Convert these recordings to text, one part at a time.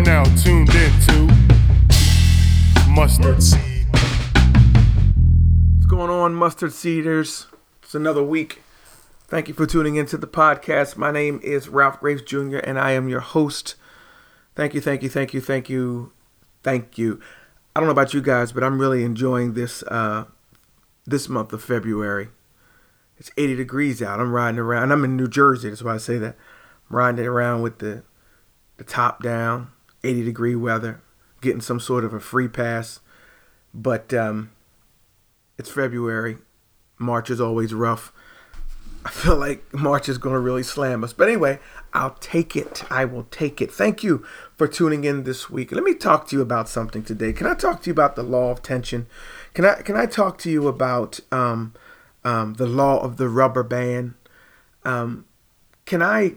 are now tuned into Mustard Seed. What's going on, Mustard Seeders? It's another week. Thank you for tuning into the podcast. My name is Ralph Graves Jr., and I am your host. Thank you, thank you, thank you, thank you, thank you. I don't know about you guys, but I'm really enjoying this uh, this month of February. It's 80 degrees out. I'm riding around. I'm in New Jersey, that's why I say that. I'm riding around with the the top down, 80 degree weather, getting some sort of a free pass. But um, it's February. March is always rough. I feel like March is going to really slam us. But anyway, I'll take it. I will take it. Thank you for tuning in this week. Let me talk to you about something today. Can I talk to you about the law of tension? Can I can I talk to you about um, um, the law of the rubber band? Um, can I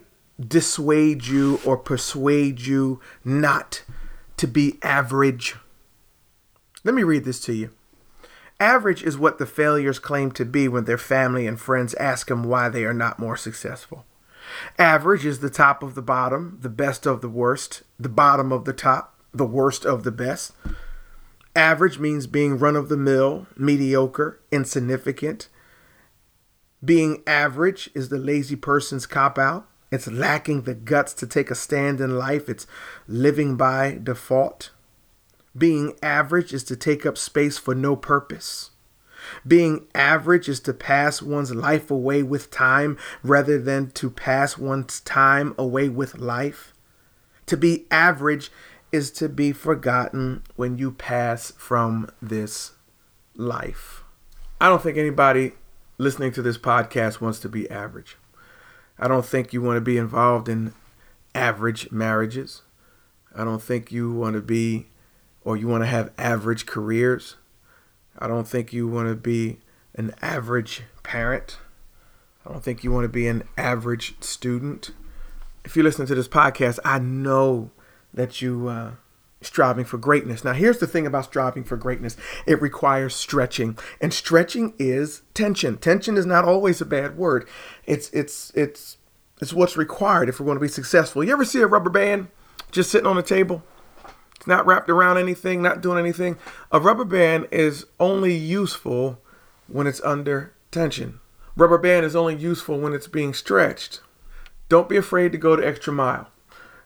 dissuade you or persuade you not to be average? Let me read this to you. Average is what the failures claim to be when their family and friends ask them why they are not more successful. Average is the top of the bottom, the best of the worst, the bottom of the top, the worst of the best. Average means being run of the mill, mediocre, insignificant. Being average is the lazy person's cop out. It's lacking the guts to take a stand in life. It's living by default. Being average is to take up space for no purpose. Being average is to pass one's life away with time rather than to pass one's time away with life. To be average is to be forgotten when you pass from this life. I don't think anybody listening to this podcast wants to be average. I don't think you want to be involved in average marriages. I don't think you want to be or you want to have average careers. I don't think you want to be an average parent. I don't think you want to be an average student. If you listen to this podcast, I know that you uh, striving for greatness. Now, here's the thing about striving for greatness: it requires stretching, and stretching is tension. Tension is not always a bad word. It's it's it's it's what's required if we're going to be successful. You ever see a rubber band just sitting on a table? It's not wrapped around anything, not doing anything. A rubber band is only useful when it's under tension. Rubber band is only useful when it's being stretched. Don't be afraid to go the extra mile.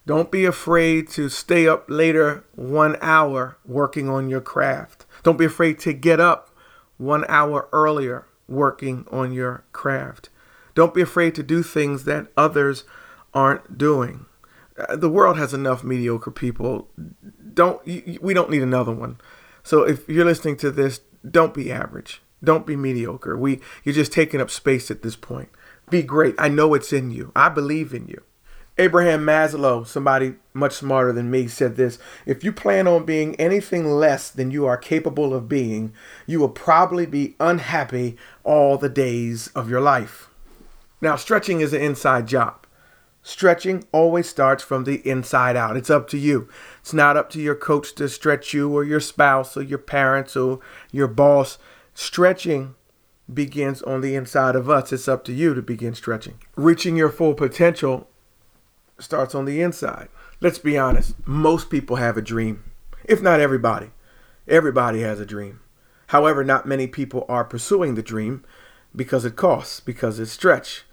Don't be afraid to stay up later one hour working on your craft. Don't be afraid to get up one hour earlier working on your craft. Don't be afraid to do things that others aren't doing. Uh, the world has enough mediocre people. Don't we don't need another one. So if you're listening to this, don't be average. Don't be mediocre. We you're just taking up space at this point. Be great. I know it's in you. I believe in you. Abraham Maslow, somebody much smarter than me, said this If you plan on being anything less than you are capable of being, you will probably be unhappy all the days of your life. Now, stretching is an inside job. Stretching always starts from the inside out. It's up to you. It's not up to your coach to stretch you or your spouse or your parents or your boss. Stretching begins on the inside of us. It's up to you to begin stretching. Reaching your full potential starts on the inside. Let's be honest. Most people have a dream. If not everybody. Everybody has a dream. However, not many people are pursuing the dream because it costs, because it's stretch,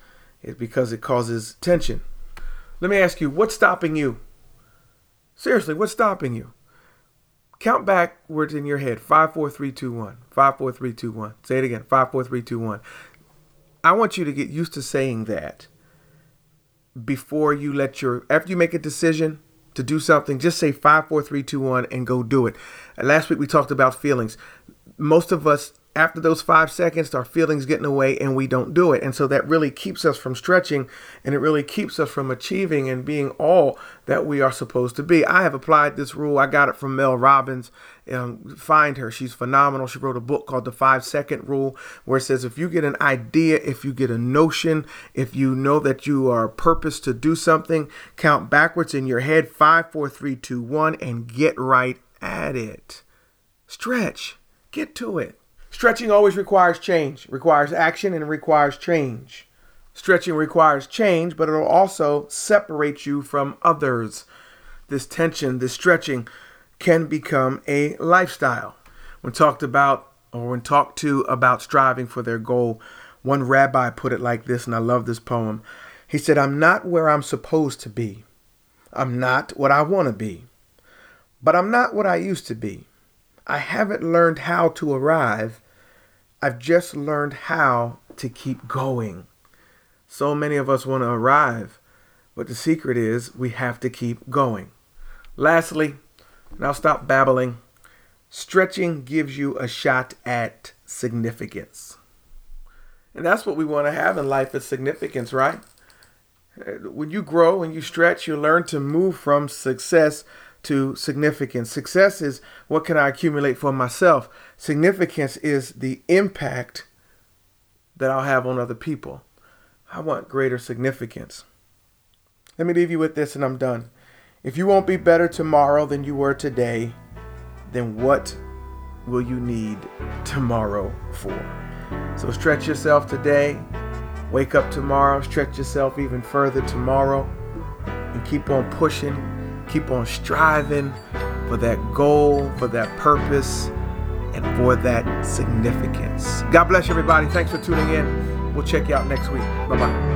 because it causes tension. Let me ask you, what's stopping you? Seriously, what's stopping you? Count backwards in your head. Five, four, three, two, one. Five, four, three, two, one. Say it again. Five, four, three, two, one. I want you to get used to saying that before you let your after you make a decision to do something, just say five, four, three, two, one, and go do it. Last week we talked about feelings. Most of us after those five seconds, our feelings get in the way and we don't do it. And so that really keeps us from stretching and it really keeps us from achieving and being all that we are supposed to be. I have applied this rule. I got it from Mel Robbins. Um, find her. She's phenomenal. She wrote a book called The Five Second Rule, where it says if you get an idea, if you get a notion, if you know that you are purpose to do something, count backwards in your head five, four, three, two, one, and get right at it. Stretch. Get to it. Stretching always requires change, requires action, and requires change. Stretching requires change, but it'll also separate you from others. This tension, this stretching, can become a lifestyle. When talked about or when talked to about striving for their goal, one rabbi put it like this, and I love this poem. He said, I'm not where I'm supposed to be. I'm not what I want to be. But I'm not what I used to be. I haven't learned how to arrive. I've just learned how to keep going. So many of us want to arrive, but the secret is we have to keep going. Lastly, and I'll stop babbling, stretching gives you a shot at significance. And that's what we want to have in life is significance, right? Uh, when you grow and you stretch, you learn to move from success to significance. Success is what can I accumulate for myself? Significance is the impact that I'll have on other people. I want greater significance. Let me leave you with this and I'm done. If you won't be better tomorrow than you were today, then what will you need tomorrow for? So stretch yourself today. Wake up tomorrow, stretch yourself even further tomorrow, and keep on pushing, keep on striving for that goal, for that purpose, and for that significance. God bless everybody. Thanks for tuning in. We'll check you out next week. Bye bye.